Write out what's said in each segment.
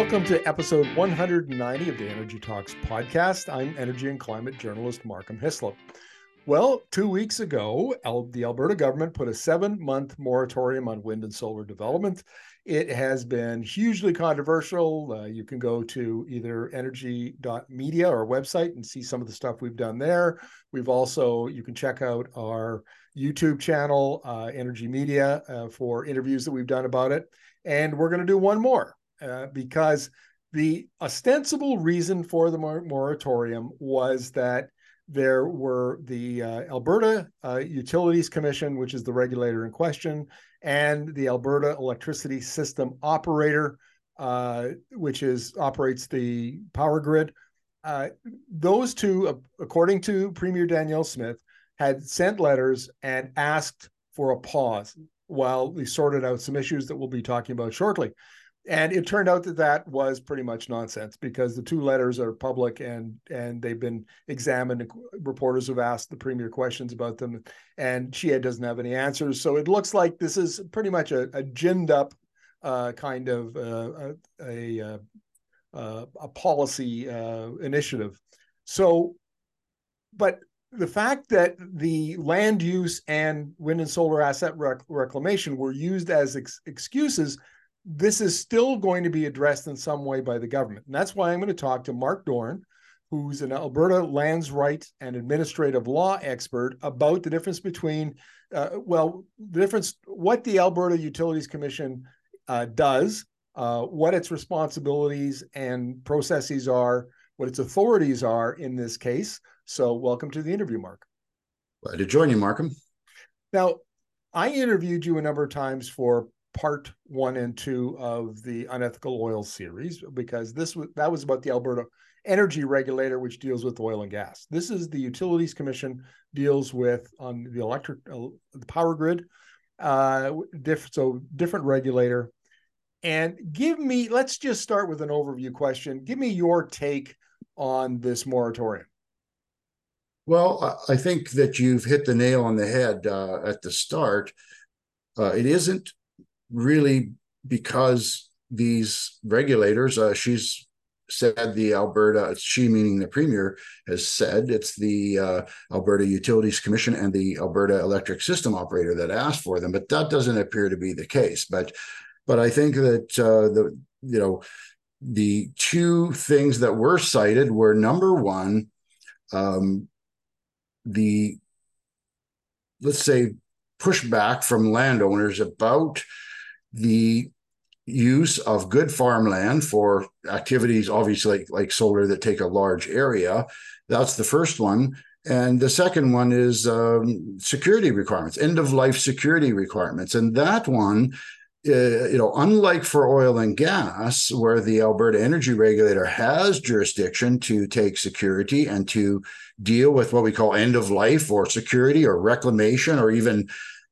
Welcome to episode 190 of the Energy Talks podcast. I'm energy and climate journalist Markham Hislop. Well, two weeks ago, the Alberta government put a seven month moratorium on wind and solar development. It has been hugely controversial. Uh, you can go to either energy.media or website and see some of the stuff we've done there. We've also, you can check out our YouTube channel, uh, Energy Media, uh, for interviews that we've done about it. And we're going to do one more uh, because the ostensible reason for the mor- moratorium was that there were the uh, Alberta uh, Utilities Commission, which is the regulator in question, and the Alberta Electricity System Operator, uh, which is operates the power grid. Uh, those two, according to Premier Danielle Smith, had sent letters and asked for a pause while we sorted out some issues that we'll be talking about shortly and it turned out that that was pretty much nonsense because the two letters are public and and they've been examined. Reporters have asked the premier questions about them and she doesn't have any answers. So it looks like this is pretty much a, a ginned up uh, kind of uh, a, a, uh, a policy uh, initiative. So but the fact that the land use and wind and solar asset rec- reclamation were used as ex- excuses this is still going to be addressed in some way by the government. And that's why I'm going to talk to Mark Dorin, who's an Alberta lands rights and administrative law expert, about the difference between, uh, well, the difference, what the Alberta Utilities Commission uh, does, uh, what its responsibilities and processes are, what its authorities are in this case. So, welcome to the interview, Mark. Glad to join you, Markham. Now, I interviewed you a number of times for part one and two of the unethical oil series because this was that was about the Alberta Energy Regulator, which deals with oil and gas. This is the Utilities Commission deals with on the electric uh, the power grid. Uh, diff, so different regulator. And give me, let's just start with an overview question. Give me your take on this moratorium. Well, I think that you've hit the nail on the head uh, at the start. Uh, it isn't really because these regulators, uh, she's said the Alberta, she meaning the premier, has said it's the uh, Alberta Utilities Commission and the Alberta Electric System Operator that asked for them, but that doesn't appear to be the case. But but I think that uh, the you know the two things that were cited were number one, um, the let's say pushback from landowners about the use of good farmland for activities, obviously like, like solar that take a large area. That's the first one. And the second one is um, security requirements, end of life security requirements. And that one, uh, you know, unlike for oil and gas, where the Alberta Energy Regulator has jurisdiction to take security and to deal with what we call end of life or security or reclamation or even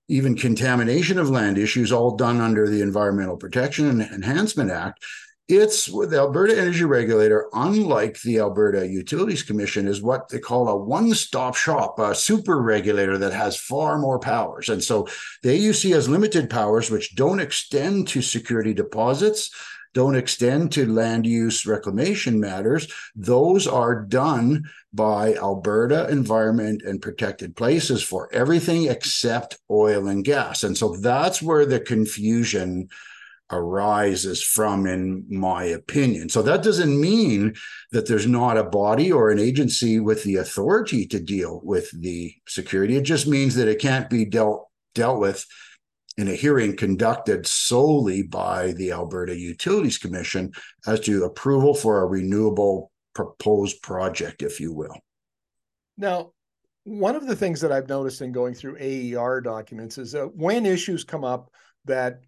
even contamination of land issues, all done under the Environmental Protection and Enhancement Act. It's the Alberta Energy Regulator, unlike the Alberta Utilities Commission, is what they call a one stop shop, a super regulator that has far more powers. And so the AUC has limited powers, which don't extend to security deposits, don't extend to land use reclamation matters. Those are done by Alberta Environment and Protected Places for everything except oil and gas. And so that's where the confusion arises from, in my opinion. So that doesn't mean that there's not a body or an agency with the authority to deal with the security. It just means that it can't be dealt dealt with in a hearing conducted solely by the Alberta Utilities Commission as to approval for a renewable proposed project, if you will. Now, one of the things that I've noticed in going through AER documents is that when issues come up that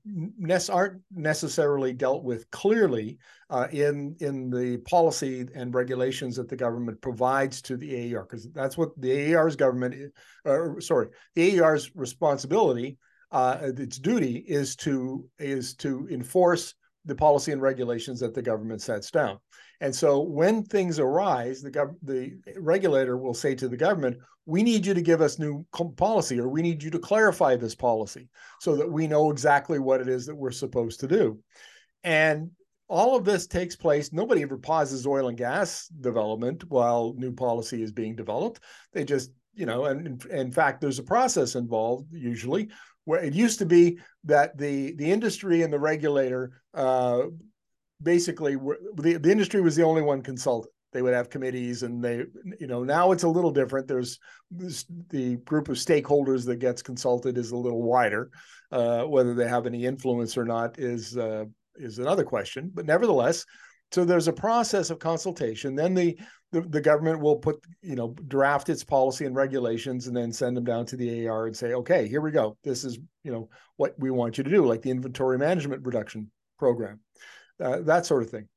aren't necessarily dealt with clearly uh, in in the policy and regulations that the government provides to the AER, because that's what the AER's government, uh, sorry, the AER's responsibility uh, its duty is to is to enforce the policy and regulations that the government sets down. And so when things arise, the gov- the regulator will say to the government, "We need you to give us new policy, or we need you to clarify this policy, so that we know exactly what it is that we're supposed to do." And all of this takes place. Nobody ever pauses oil and gas development while new policy is being developed. They just, you know, and in fact, there's a process involved usually where it used to be that the the industry and the regulator uh, basically were, the, the industry was the only one consulted they would have committees and they you know now it's a little different. There's the group of stakeholders that gets consulted is a little wider. Uh, whether they have any influence or not is uh, is another question but nevertheless so there's a process of consultation. Then the, the, the government will put you know draft its policy and regulations and then send them down to the AR and say okay here we go. This is you know what we want you to do like the inventory management reduction program uh, that sort of thing.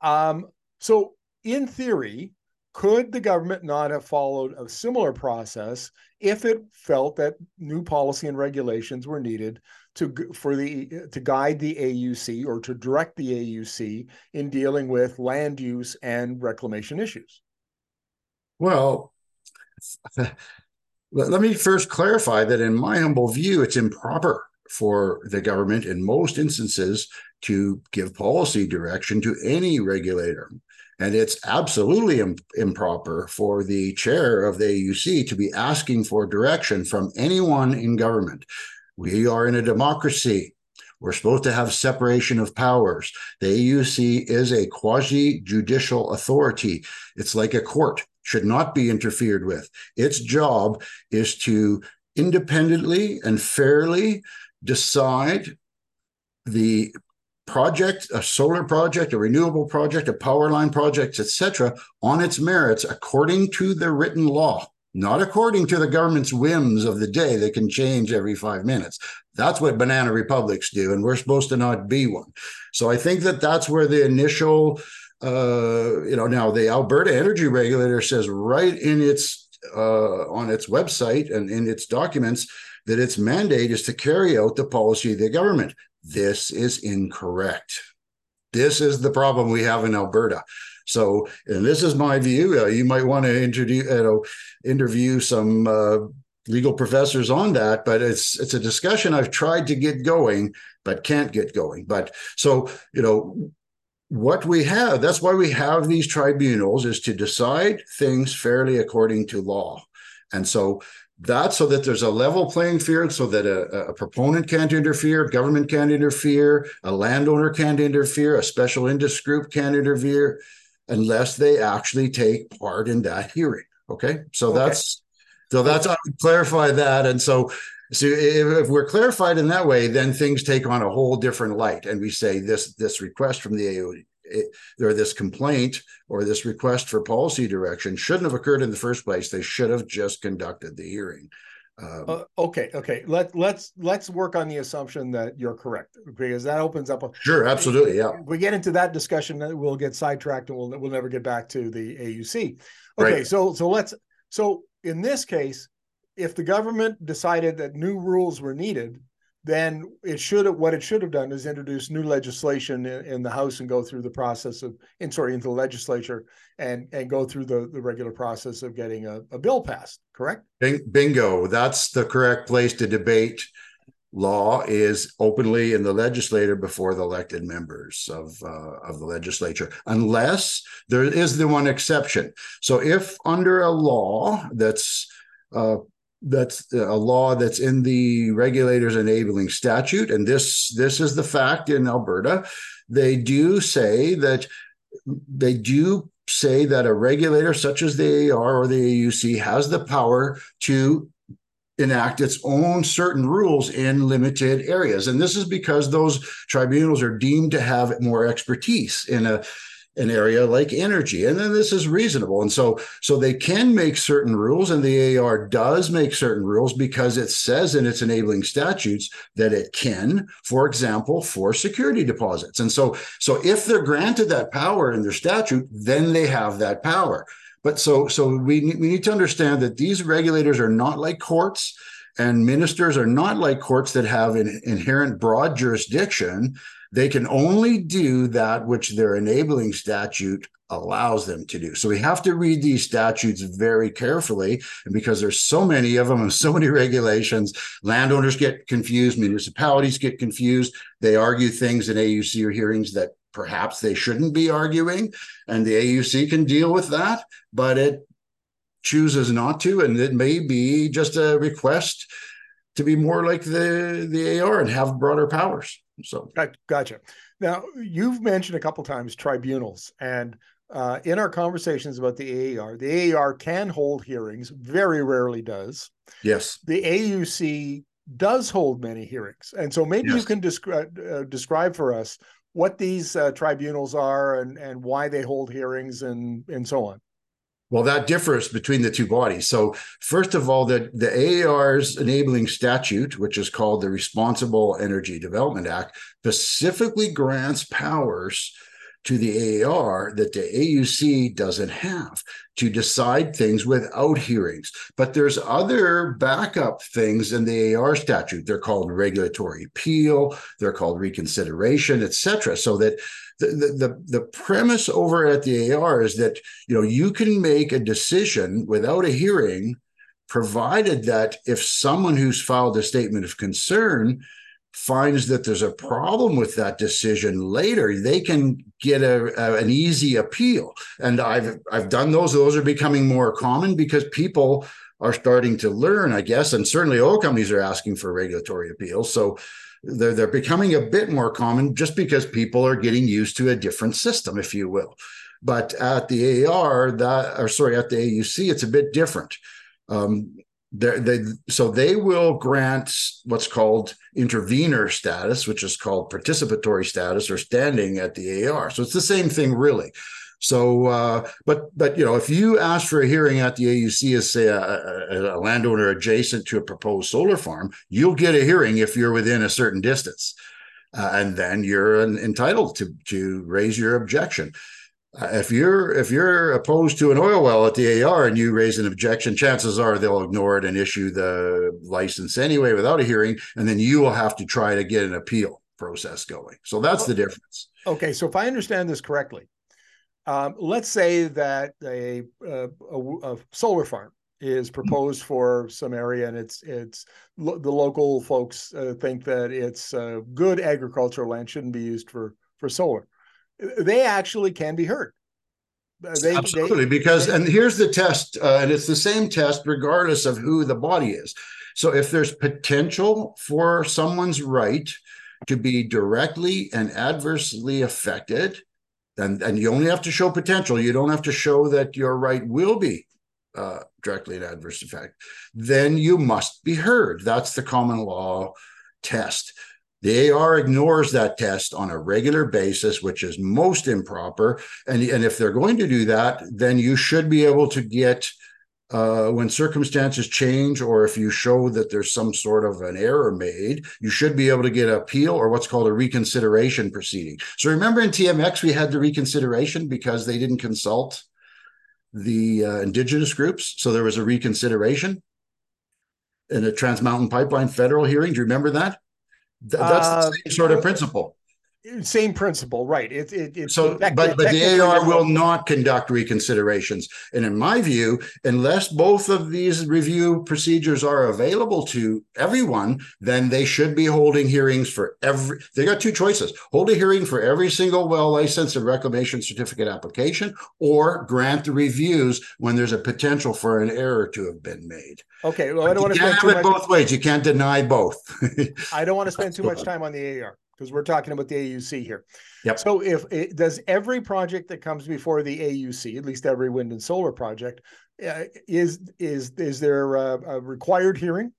Um, so in theory, could the government not have followed a similar process if it felt that new policy and regulations were needed to for the to guide the AUC or to direct the AUC in dealing with land use and reclamation issues? Well, let me first clarify that in my humble view, it's improper for the government in most instances to give policy direction to any regulator. And it's absolutely Im- improper for the chair of the AUC to be asking for direction from anyone in government. We are in a democracy. We're supposed to have separation of powers. The AUC is a quasi judicial authority. It's like a court, should not be interfered with. Its job is to independently and fairly decide the project, a solar project, a renewable project, a power line project, etc., on its merits according to the written law, not according to the government's whims of the day that can change every five minutes. That's what banana republics do, and we're supposed to not be one. So I think that that's where the initial, uh, you know, now the Alberta Energy Regulator says right in its uh, on its website and in its documents that its mandate is to carry out the policy of the government. This is incorrect. This is the problem we have in Alberta. So, and this is my view. Uh, you might want to introduce, you know, interview some uh, legal professors on that, but it's it's a discussion I've tried to get going, but can't get going. But so, you know, what we have, that's why we have these tribunals, is to decide things fairly according to law. And so that so that there's a level playing field so that a, a, proponent can't interfere, government can't interfere, a landowner can't interfere, a special interest group can't interfere unless they actually take part in that hearing. Okay. So okay. that's so that's I clarify that. And so so if, if we're clarified in that way, then things take on a whole different light. And we say this this request from the AO it, eh, or this complaint or this request for policy direction shouldn't have occurred in the first place. They should have just conducted the hearing. Um, uh, okay, okay. Let let's let's work on the assumption that you're correct because that opens up a sure, absolutely, yeah. we get into that discussion, we'll get sidetracked and we'll we'll never get back to the AUC. Okay, right. so so let's so in this case, if the government decided that new rules were needed, then it should have what it should have done is introduce new legislation in, in, the House and go through the process of in sorry into the legislature and and go through the, the regular process of getting a, a bill passed. Correct? Bingo. That's the correct place to debate law is openly in the legislature before the elected members of uh, of the legislature unless there is the one exception so if under a law that's uh, that's uh, a law that's in the regulators enabling statute. And this this is the fact in alberta. They do say that they do say that a regulator such as the AR or the AUC has the power to enact its own certain rules in limited areas. And this is because those tribunals are deemed to have more expertise in a an area like energy and then this is reasonable. And so so they can make certain rules and the AR does make certain rules because it says in its enabling statutes that it can for example for security deposits. And so so if they're granted that power in their statute then they have that power. But so so we we need to understand that these regulators are not like courts and ministers are not like courts that have an inherent broad jurisdiction they can only do that which their enabling statute allows them to do. So we have to read these statutes very carefully. And because there's so many of them and so many regulations, landowners get confused, municipalities get confused. They argue things in AUC or hearings that perhaps they shouldn't be arguing, and the AUC can deal with that, but it chooses not to, and it may be just a request to be more like the the AR and have broader powers. So, gotcha. Now you've mentioned a couple times tribunals, and uh, in our conversations about the AER, the AER can hold hearings, very rarely does. Yes. The AUC does hold many hearings. And so maybe yes. you can describe uh, describe for us what these uh, tribunals are and, and why they hold hearings and, and so on. Well, that differs between the two bodies. So, first of all, the, the AER's enabling statute, which is called the Responsible Energy Development Act, specifically grants powers to the AER that the AUC doesn't have to decide things without hearings. But there's other backup things in the AER statute. They're called regulatory appeal, they're called reconsideration, etc. So that the, the, the premise over at the AR is that you know you can make a decision without a hearing, provided that if someone who's filed a statement of concern finds that there's a problem with that decision later, they can get a, a, an easy appeal. And I've I've done those. Those are becoming more common because people are starting to learn, I guess, and certainly oil companies are asking for regulatory appeals. So they're they're becoming a bit more common just because people are getting used to a different system, if you will. But at the AR, that or sorry, at the AUC, it's a bit different. Um, they so they will grant what's called intervener status, which is called participatory status or standing at the AR. So it's the same thing, really. So, uh, but but you know, if you ask for a hearing at the AUC as say a, a, a, landowner adjacent to a proposed solar farm, you'll get a hearing if you're within a certain distance, uh, and then you're entitled to to raise your objection if you're if you're opposed to an oil well at the AR and you raise an objection, chances are they'll ignore it and issue the license anyway without a hearing, and then you will have to try to get an appeal process going. So that's the difference. Okay, so if I understand this correctly, um, let's say that a, a, a, solar farm is proposed for some area, and it's it's lo- the local folks uh, think that it's uh, good agricultural land shouldn't be used for for solar they actually can be heard. They, Absolutely, they, because they, and here's the test, uh, and it's the same test regardless of who the body is. So if there's potential for someone's right to be directly and adversely affected, then and you only have to show potential. You don't have to show that your right will be uh, directly and adverse effect. Then you must be heard. That's the common law test. The AR ignores that test on a regular basis, which is most improper. And, and if they're going to do that, then you should be able to get, uh, when circumstances change, or if you show that there's some sort of an error made, you should be able to get appeal or what's called a reconsideration proceeding. So remember in TMX, we had the reconsideration because they didn't consult the uh, indigenous groups. So there was a reconsideration in a Trans Mountain Pipeline federal hearing. Do you remember that? Th- that's uh, the same sort of principle. Same principle, right? It, it, it so, but but the AR will not conduct reconsiderations, and in my view, unless both of these review procedures are available to everyone, then they should be holding hearings for every. They got two choices: hold a hearing for every single well license and reclamation certificate application, or grant the reviews when there's a potential for an error to have been made. Okay, well, I don't want to spend too much. both ways. You can't deny both. I don't want to spend too much time on the AR because we're talking about the AUC here. Yep. So if it, does every project that comes before the AUC, at least every wind and solar project, uh, is is is there a, a required hearing?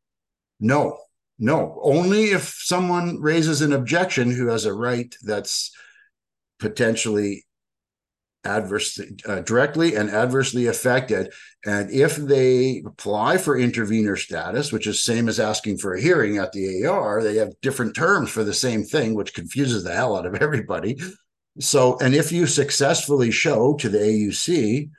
No, no. Only if someone raises an objection who has a right that's potentially adversely uh, directly and adversely affected. And if they apply for intervener status which is same as asking for a hearing at the AR they have different terms for the same thing which confuses the hell out of everybody. So and if you successfully show to the AUC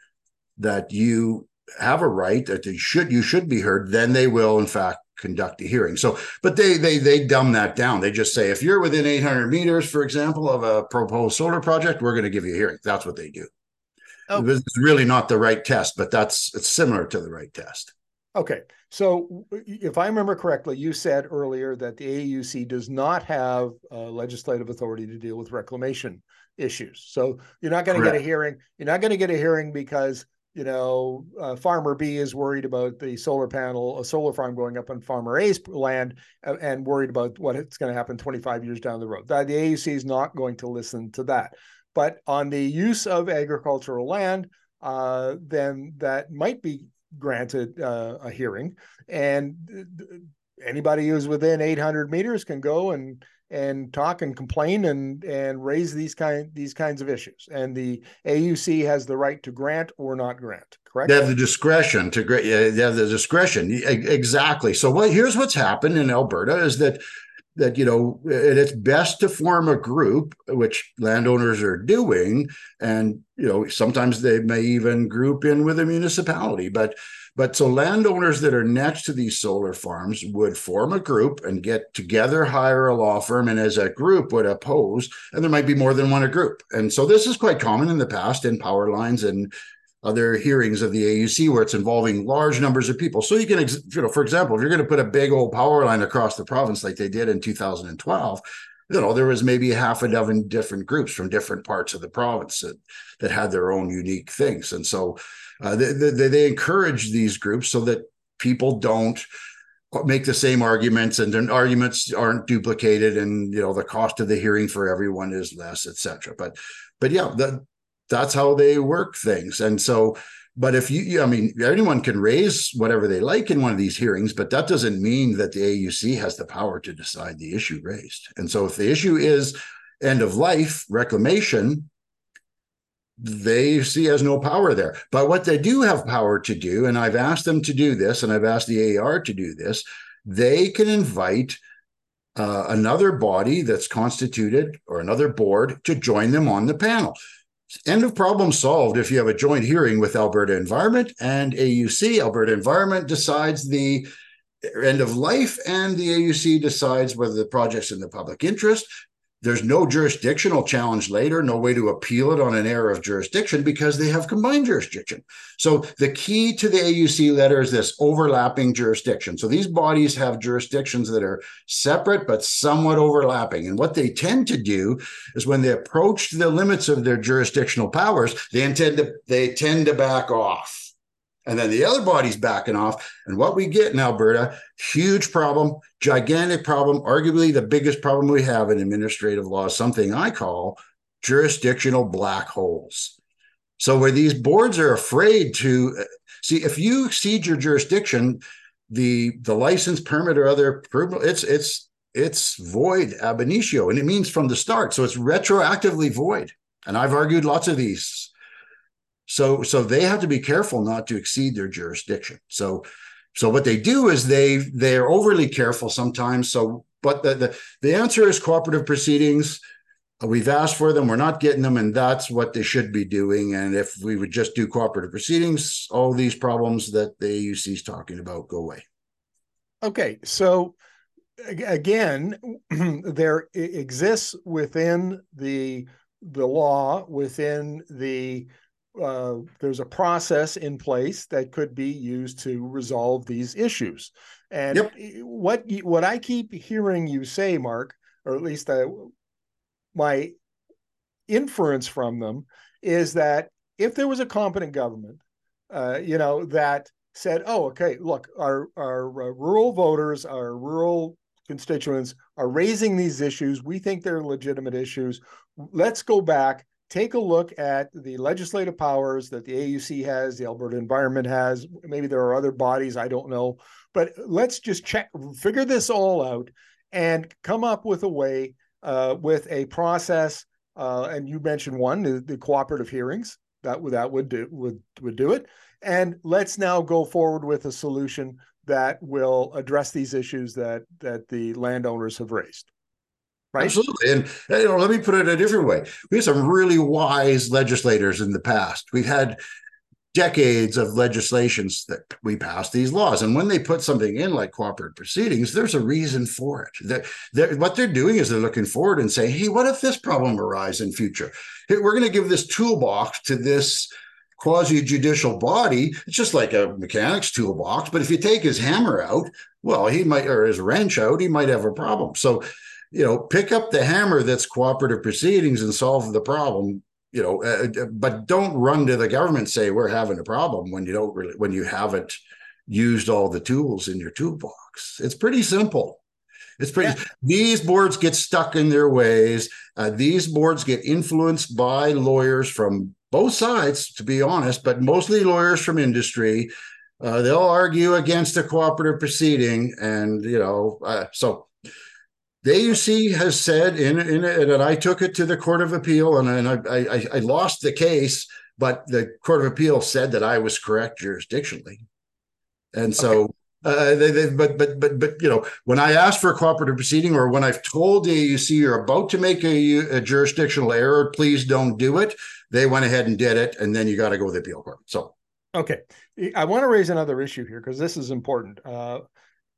that you have a right that they should you should be heard then they will in fact conduct a hearing. So, but they they they dumb that down. They just say if you're within 800 meters, for example, of a proposed solar project, we're going to give you a hearing. That's what they do. Oh. It's really not the right test, but that's it's similar to the right test. Okay, So, if I remember correctly, you said earlier that the AUC does not have uh, legislative authority to deal with reclamation issues. So, you're not going to get a hearing. You're not going to get a hearing because you know, uh, Farmer B is worried about the solar panel, a solar farm going up on Farmer A's land, uh, and worried about what it's going to happen 25 years down the road. The, the AUC is not going to listen to that. But on the use of agricultural land, uh, then that might be granted uh, a hearing, and anybody who's within 800 meters can go and and talk and complain and and raise these kind these kinds of issues. And the AUC has the right to grant or not grant. Correct. They have the discretion to grant. They have the discretion exactly. So what? Here's what's happened in Alberta is that that you know it's best to form a group which landowners are doing and you know sometimes they may even group in with a municipality but but so landowners that are next to these solar farms would form a group and get together, hire a law firm, and as a group would oppose. And there might be more than one a group. And so this is quite common in the past in power lines and other hearings of the AUC where it's involving large numbers of people. So you can, you know, for example, if you're going to put a big old power line across the province like they did in 2012, you know, there was maybe half a dozen different groups from different parts of the province that, that had their own unique things. And so uh, they, they, they encourage these groups so that people don't make the same arguments and then arguments aren't duplicated and you know the cost of the hearing for everyone is less etc but but yeah that that's how they work things. And so but if you i mean anyone can raise whatever they like in one of these hearings but that doesn't mean that the auc has the power to decide the issue raised. And so if the issue is end of life reclamation they see has no power there. But what they do have power to do, and I've asked them to do this, and I've asked the AR to do this, they can invite uh, another body that's constituted or another board to join them on the panel. End of problem solved if you have a joint hearing with Alberta Environment and AUC. Alberta Environment decides the end of life, and the AUC decides whether the project's in the public interest. There's no jurisdictional challenge later, no way to appeal it on an error of jurisdiction because they have combined jurisdiction. So the key to the AUC letter is this overlapping jurisdiction. So these bodies have jurisdictions that are separate but somewhat overlapping. And what they tend to do is when they approach the limits of their jurisdictional powers, they intend to they tend to back off and then the other body's backing off. And what we get in Alberta, huge problem, gigantic problem, arguably the biggest problem we have in administrative law, something I call jurisdictional black holes. So where these boards are afraid to uh, see if you exceed your jurisdiction, the the license permit or other approval, it's it's it's void ab initio, and it means from the start. So it's retroactively void. And I've argued lots of these so so they have to be careful not to exceed their jurisdiction. So so what they do is they they're overly careful sometimes. So but the the, the answer is cooperative proceedings. We've asked for them, we're not getting them, and that's what they should be doing. And if we would just do cooperative proceedings, all these problems that the AUC is talking about go away. Okay, so again, there exists within the the law, within the uh, there's a process in place that could be used to resolve these issues. And yep. what what I keep hearing you say, Mark, or at least I, my inference from them is that if there was a competent government, uh, you know, that said, "Oh, okay, look, our our uh, rural voters, our rural constituents are raising these issues. We think they're legitimate issues. Let's go back take a look at the legislative powers that the AUC has, the Alberta Environment has. Maybe there are other bodies, I don't know. But let's just check, figure this all out and come up with a way, uh, with a process. Uh, and you mentioned one, the, the, cooperative hearings that, that would do would would do it. And let's now go forward with a solution that will address these issues that that the landowners have raised. Right? Absolutely. And you know, let me put it a different way. We had some really wise legislators in the past. We've had decades of legislations that we passed these laws. And when they put something in like cooperative proceedings, there's a reason for it. They're, they're, what they're doing is they're looking forward and saying, hey, what if this problem arises in future? Hey, we're going to give this toolbox to this quasi judicial body. It's just like a mechanic's toolbox. But if you take his hammer out, well, he might, or his wrench out, he might have a problem. So, you know, pick up the hammer that's cooperative proceedings and solve the problem. You know, uh, uh but don't run to the government say we're having a problem when you don't really when you haven't used all the tools in your toolbox. It's pretty simple. It's pretty. Yeah. These boards get stuck in their ways. Uh, these boards get influenced by lawyers from both sides, to be honest, but mostly lawyers from industry. Uh, they'll argue against a cooperative proceeding, and you know, uh, so the AUC has said in in and I took it to the Court of Appeal, and, and I, I I lost the case, but the Court of Appeal said that I was correct jurisdictionally, and so. Okay. Uh, they, they, but but but but you know when I ask for a cooperative proceeding or when I've told the AUC you're about to make a, a jurisdictional error, please don't do it. They went ahead and did it, and then you got to go to the appeal court. So okay, I want to raise another issue here because this is important. Uh,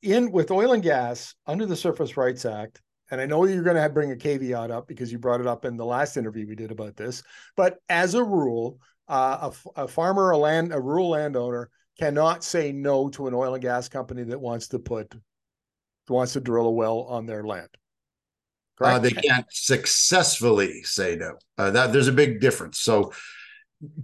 in with oil and gas under the Surface Rights Act, and I know you're going to bring a caveat up because you brought it up in the last interview we did about this. But as a rule, uh, a, a farmer, a land, a rural landowner cannot say no to an oil and gas company that wants to put wants to drill a well on their land. Uh, they can't successfully say no. Uh, that there's a big difference. So,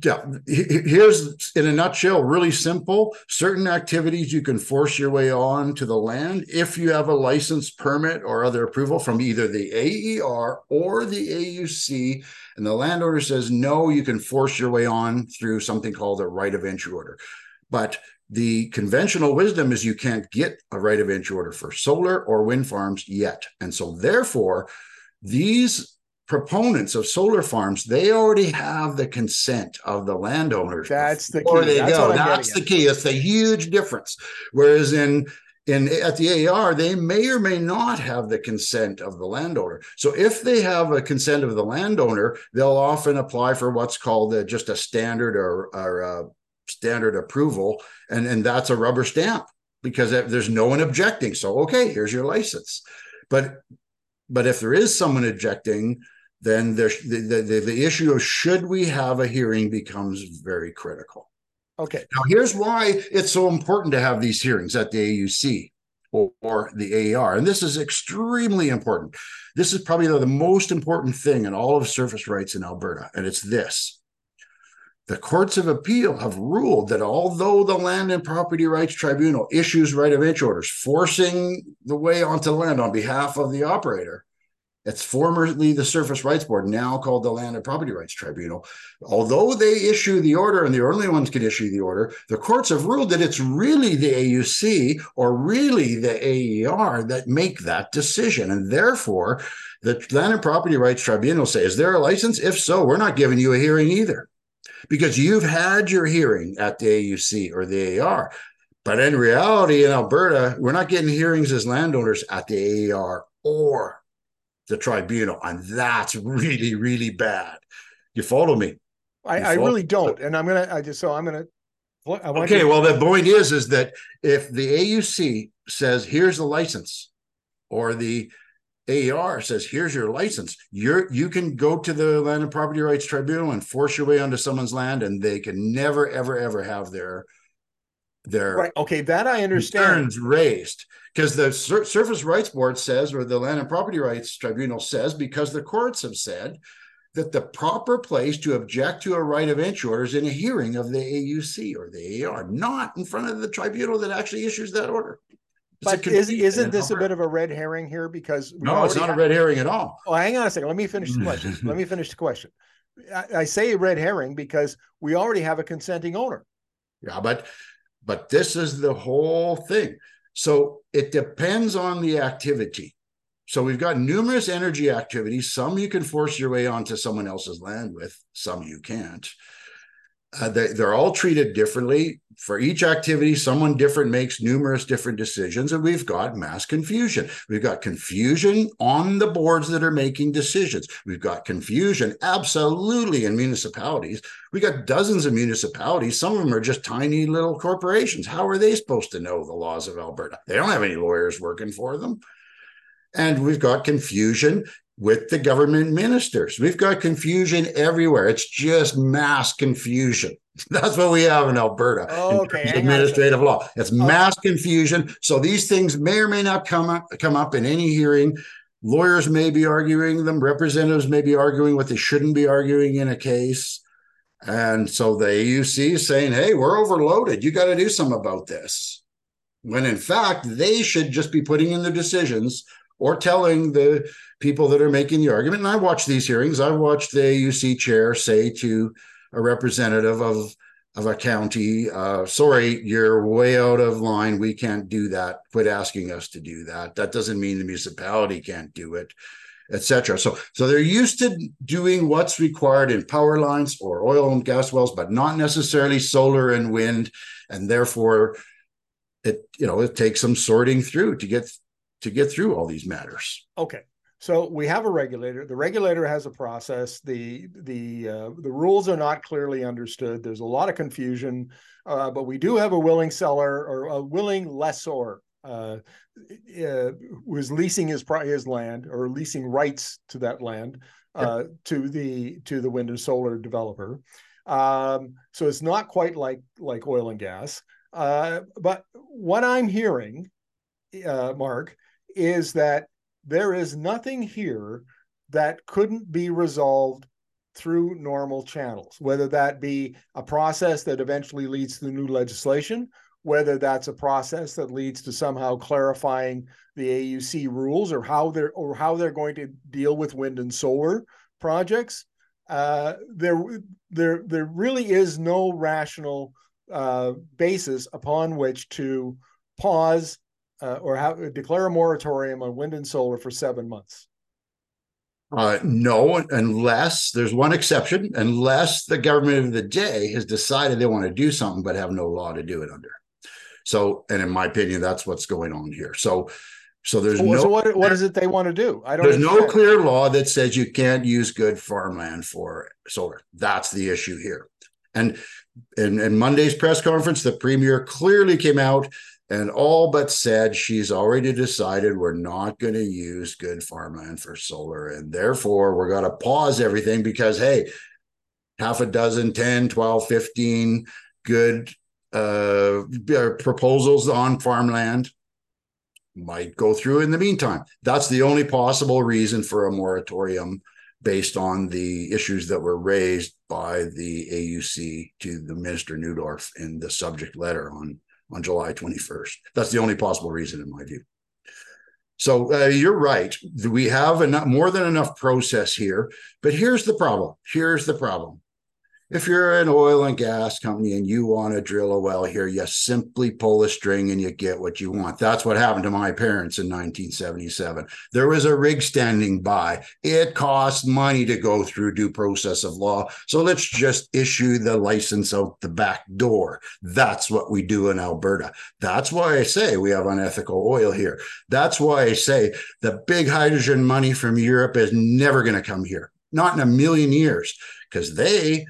yeah, here's in a nutshell, really simple. Certain activities you can force your way on to the land if you have a license, permit, or other approval from either the AER or the AUC, and the landowner says no, you can force your way on through something called a right of entry order. But the conventional wisdom is you can't get a right of entry order for solar or wind farms yet. And so, therefore, these proponents of solar farms they already have the consent of the landowners that's the key they that's, go. that's the key it's a huge difference whereas in in at the AER, they may or may not have the consent of the landowner. So if they have a consent of the landowner, they'll often apply for what's called a, just a standard or, or a standard approval, and and that's a rubber stamp because there's no one objecting. So okay, here's your license. But but if there is someone objecting, then the, the, the issue of should we have a hearing becomes very critical. Okay. Now here's why it's so important to have these hearings at the AUC or, or the AER. And this is extremely important. This is probably the, the most important thing in all of surface rights in Alberta. And it's this the courts of appeal have ruled that although the Land and Property Rights Tribunal issues right of entry orders forcing the way onto land on behalf of the operator, it's formerly the Surface Rights Board, now called the Land and Property Rights Tribunal. Although they issue the order and the only ones can issue the order, the courts have ruled that it's really the AUC or really the AER that make that decision. And therefore, the Land and Property Rights Tribunal say, is there a license? If so, we're not giving you a hearing either because you've had your hearing at the AUC or the AR. But in reality, in Alberta, we're not getting hearings as landowners at the AR or the tribunal. And that's really, really bad. You follow me? I, I really don't. And I'm going to, I just, so I'm going to. Okay. To- well, the point is, is that if the AUC says, here's the license, or the AER says, here's your license. You're you can go to the Land and Property Rights Tribunal and force your way onto someone's land, and they can never, ever, ever have their their right. Okay, that I understand. raised because the Sur- Surface Rights Board says, or the Land and Property Rights Tribunal says, because the courts have said that the proper place to object to a right of entry order is in a hearing of the AUC or the AER, not in front of the tribunal that actually issues that order but is, isn't this a bit of a red herring here? Because no, it's not a red herring at all. Oh, hang on a second. Let me finish the question. Let me finish the question. I, I say red herring because we already have a consenting owner. Yeah, but but this is the whole thing. So it depends on the activity. So we've got numerous energy activities. Some you can force your way onto someone else's land with, some you can't. Uh, they, they're all treated differently. For each activity, someone different makes numerous different decisions, and we've got mass confusion. We've got confusion on the boards that are making decisions. We've got confusion absolutely in municipalities. We got dozens of municipalities. Some of them are just tiny little corporations. How are they supposed to know the laws of Alberta? They don't have any lawyers working for them. And we've got confusion with the government ministers. We've got confusion everywhere. It's just mass confusion. That's what we have in Alberta. Oh, okay. In administrative law. It's oh. mass confusion. So these things may or may not come up come up in any hearing. Lawyers may be arguing them, representatives may be arguing what they shouldn't be arguing in a case. And so the AUC is saying, hey, we're overloaded. You got to do something about this. When in fact, they should just be putting in their decisions or telling the people that are making the argument. And I watch these hearings. I watched the AUC chair say to a representative of of a county, uh, sorry, you're way out of line. We can't do that. Quit asking us to do that. That doesn't mean the municipality can't do it, etc. So, so they're used to doing what's required in power lines or oil and gas wells, but not necessarily solar and wind, and therefore, it you know it takes some sorting through to get to get through all these matters. Okay. So we have a regulator. The regulator has a process. The the uh, the rules are not clearly understood. There's a lot of confusion, uh, but we do have a willing seller or a willing lessor uh, uh who is leasing his his land or leasing rights to that land uh, to the to the wind and solar developer. Um, so it's not quite like like oil and gas. Uh, but what I'm hearing, Mark, is that there is nothing here that couldn't be resolved through normal channels, whether that be a process that eventually leads to new legislation, whether that's a process that leads to somehow clarifying the AUC rules or how they're or how they're going to deal with wind and solar projects. Uh, there, there, there really is no rational uh, basis upon which to pause uh, or have, declare a moratorium on wind and solar for seven months? Uh, no, unless there's one exception, unless the government of the day has decided they want to do something but have no law to do it under. So, and in my opinion, that's what's going on here. So, so there's so, no. So what, what is it they want to do? I don't. There's understand. no clear law that says you can't use good farmland for solar. That's the issue here. And in, in Monday's press conference, the premier clearly came out and all but said she's already decided we're not going to use good farmland for solar and therefore we're going to pause everything because hey half a dozen 10 12 15 good uh, proposals on farmland might go through in the meantime. That's the only possible reason for a moratorium based on the issues that were raised by the AUC to the minister Neudorf in the subject letter on on July 21st. That's the only possible reason, in my view. So uh, you're right. We have enough, more than enough process here. But here's the problem. Here's the problem. If you're an oil and gas company and you want to drill a well here, you simply pull a string and you get what you want. That's what happened to my parents in 1977. There was a rig standing by. It cost money to go through due process of law. So let's just issue the license out the back door. That's what we do in Alberta. That's why I say we have unethical oil here. That's why I say the big hydrogen money from Europe is never going to come here. Not in a million years because they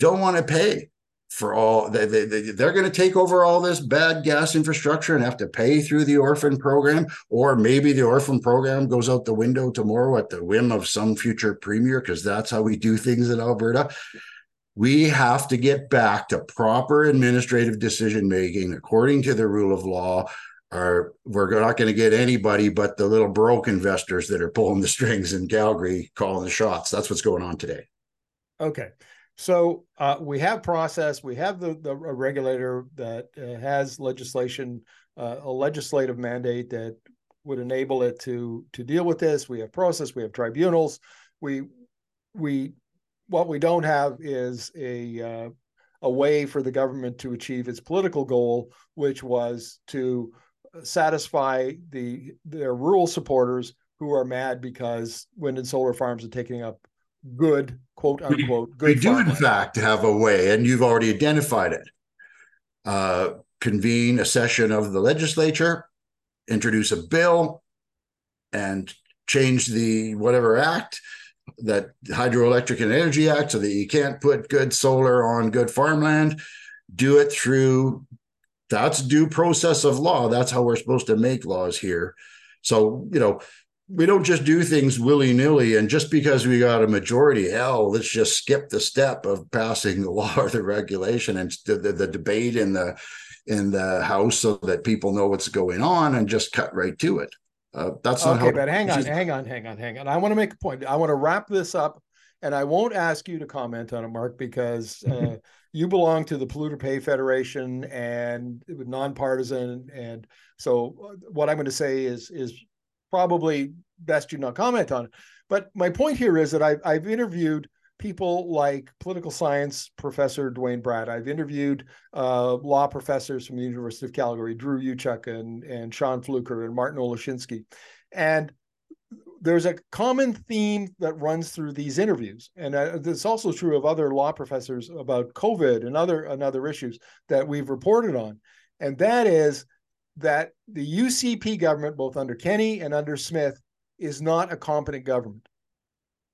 don't want to pay for all they, they, they, they're going to take over all this bad gas infrastructure and have to pay through the orphan program or maybe the orphan program goes out the window tomorrow at the whim of some future premier because that's how we do things in alberta. We have to get back to proper administrative decision making according to the rule of law or we're not going to get anybody but the little broke investors that are pulling the strings in calgary calling the shots. That's what's going on today. Okay so uh, we have process. We have the the regulator that uh, has legislation, uh, a legislative mandate that would enable it to to deal with this. We have process. We have tribunals. We we what we don't have is a uh, a way for the government to achieve its political goal, which was to satisfy the their rural supporters who are mad because wind and solar farms are taking up good quote unquote good. We do in fact have a way, and you've already identified it. Uh, convene a session of the legislature, introduce a bill, and change the whatever act that hydroelectric and energy act so that you can't put good solar on good farmland do it through that's due process of law that's how we're supposed to make laws here so you know we don't just do things willy nilly. And just because we got a majority, hell, let's just skip the step of passing the law or the regulation and the, the, the debate in the in the house so that people know what's going on and just cut right to it. Uh, that's not okay, how. but hang on, hang on, hang on, hang on. I want to make a point. I want to wrap this up, and I won't ask you to comment on it, Mark, because uh, you belong to the Polluter Pay Federation and nonpartisan. And so, uh, what I'm going to say is is probably best you not comment on. But my point here is that I've, I've interviewed people like political science professor Duane Bratt. I've interviewed uh, law professors from the University of Calgary, Drew Yewchuk and, and Shaun Fluker and Martin Olszynski. And there's a common theme that runs through these interviews. And uh, it's also true of other law professors about COVID and other, and other issues that we've reported on. And that is that the UCP government, both under Kenney and under Smith, is not a competent government.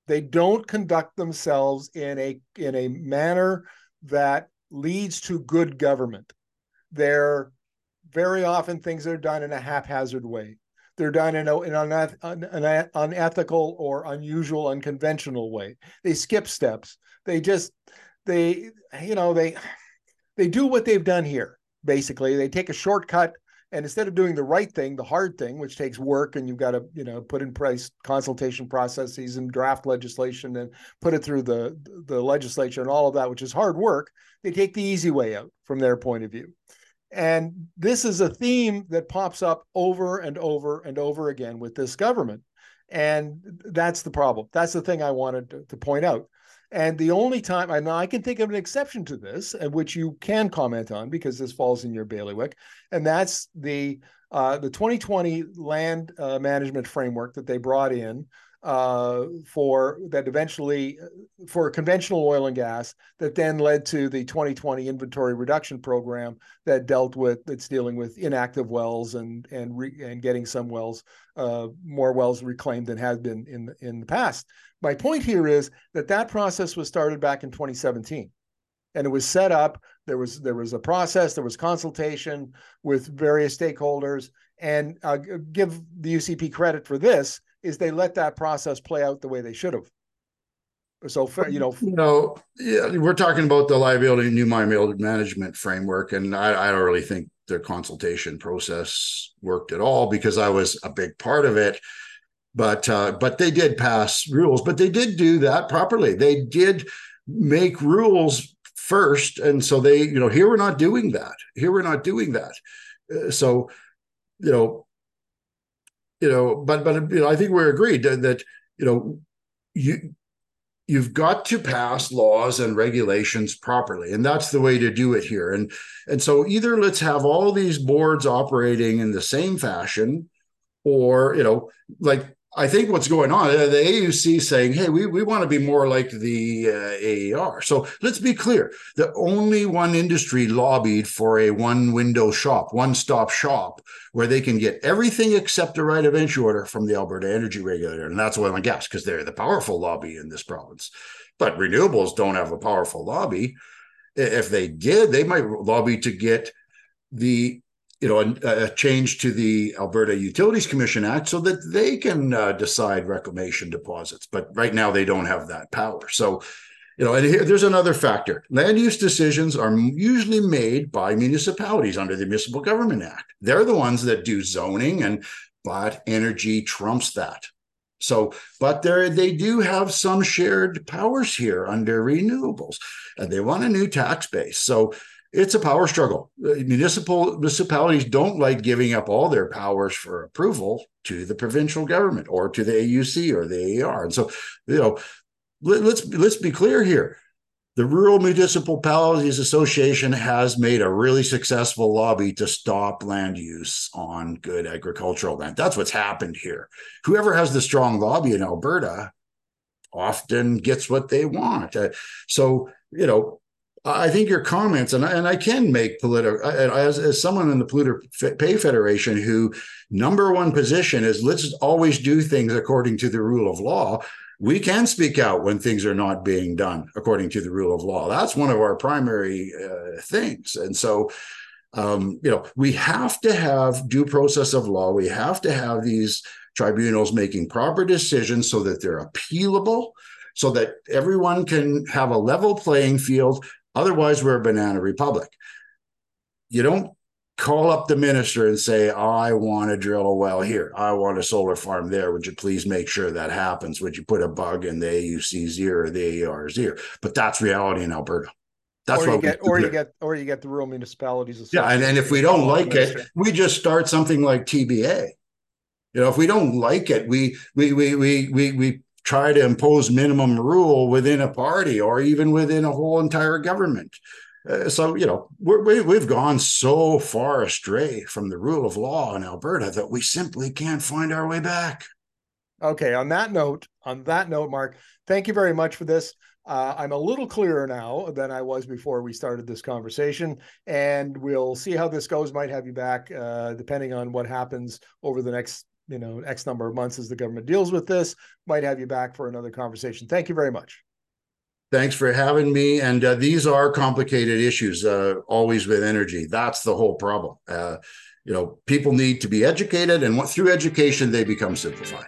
They don't conduct themselves in a in a manner that leads to good government. They're very often things are done in a haphazard way. They're done in, a, in an, an unethical or unusual, unconventional way. They skip steps. They just they you know they they do what they've done here. Basically, they take a shortcut and instead of doing the right thing the hard thing which takes work and you've got to you know put in place consultation processes and draft legislation and put it through the the legislature and all of that which is hard work they take the easy way out from their point of view. And this is a theme that pops up over and over and over again with this government. And that's the problem. That's the thing i wanted to, to point out and the only time, and I can think of an exception to this, which you can comment on because this falls in your bailiwick, and that's the uh, the 2020 land uh, management framework that they brought in uh, for that eventually for conventional oil and gas that then led to the 2020 inventory reduction program that dealt with that's dealing with inactive wells and and re, and getting some wells uh, more wells reclaimed than has been in in the past. My point here is that that process was started back in 2017 and it was set up there was there was a process there was consultation with various stakeholders. And uh, give the ucp credit for this is they let that process play out the way they should have. So you know you know yeah we're talking about the liability new liability management framework and I, I don't really think the consultation process worked at all because i was a big part of it. But uh, but they did pass rules but they did do that properly. They did make rules first and so they you know here we're not doing that. Here we're not doing that. Uh, so you know you know but but you know i think we're agreed that, that you know you you've got to pass laws and regulations properly and that's the way to do it here. And and so either let's have all these boards operating in the same fashion or you know like I think what's going on, uh, the AUC saying, hey, we, we want to be more like the uh, AER. So let's be clear. The only one industry lobbied for a one window shop, one stop shop, where they can get everything except a right of entry order from the Alberta Energy Regulator. And that's oil and gas because they're the powerful lobby in this province. But renewables don't have a powerful lobby. If they did, they might lobby to get the you know, a, a, change to the Alberta Utilities Commission Act so that they can uh, decide reclamation deposits. But right now, they don't have that power. So, you know, and here, there's another factor. Land use decisions are usually made by municipalities under the Municipal Government Act. They're the ones that do zoning, and but energy trumps that. So, but there they do have some shared powers here under renewables, and they want a new tax base. So it's a power struggle. Municipal municipalities don't like giving up all their powers for approval to the provincial government or to the AUC or the AER. And so, you know, let, let's let's be clear here. The Rural Municipalities Association has made a really successful lobby to stop land use on good agricultural land. That's what's happened here. Whoever has the strong lobby in Alberta often gets what they want. Uh, so, you know, I think your comments, and I, and I can make political as, as someone in the Polluter Pay Federation who number one position is let's always do things according to the rule of law. We can speak out when things are not being done according to the rule of law. That's one of our primary uh, things, and so um, you know we have to have due process of law. We have to have these tribunals making proper decisions so that they're appealable, so that everyone can have a level playing field. Otherwise, we're a banana republic. You don't call up the minister and say, I want to drill a well here. I want a solar farm there. Would you please make sure that happens? Would you put a bug in the AUC's ear or the AER's ear? But that's reality in Alberta. That's or you get, or you get, or you get the rural municipalities. Yeah, and, and if we don't like it, we just start something like TBA. You know, if we don't like it, we we we we we we try to impose minimum rule within a party or even within a whole entire government. Uh, so you know we we've gone so far astray from the rule of law in Alberta that we simply can't find our way back. Okay. On that note, on that note, Mark, thank you very much for this. Uh, I'm a little clearer now than I was before we started this conversation, and we'll see how this goes. Might have you back, uh, depending on what happens over the next, you know, X number of months as the government deals with this. Might have you back for another conversation. Thank you very much. Thanks for having me. And uh, these are complicated issues, uh, always with energy. That's the whole problem. Uh, you know, people need to be educated, and through education, they become simplified.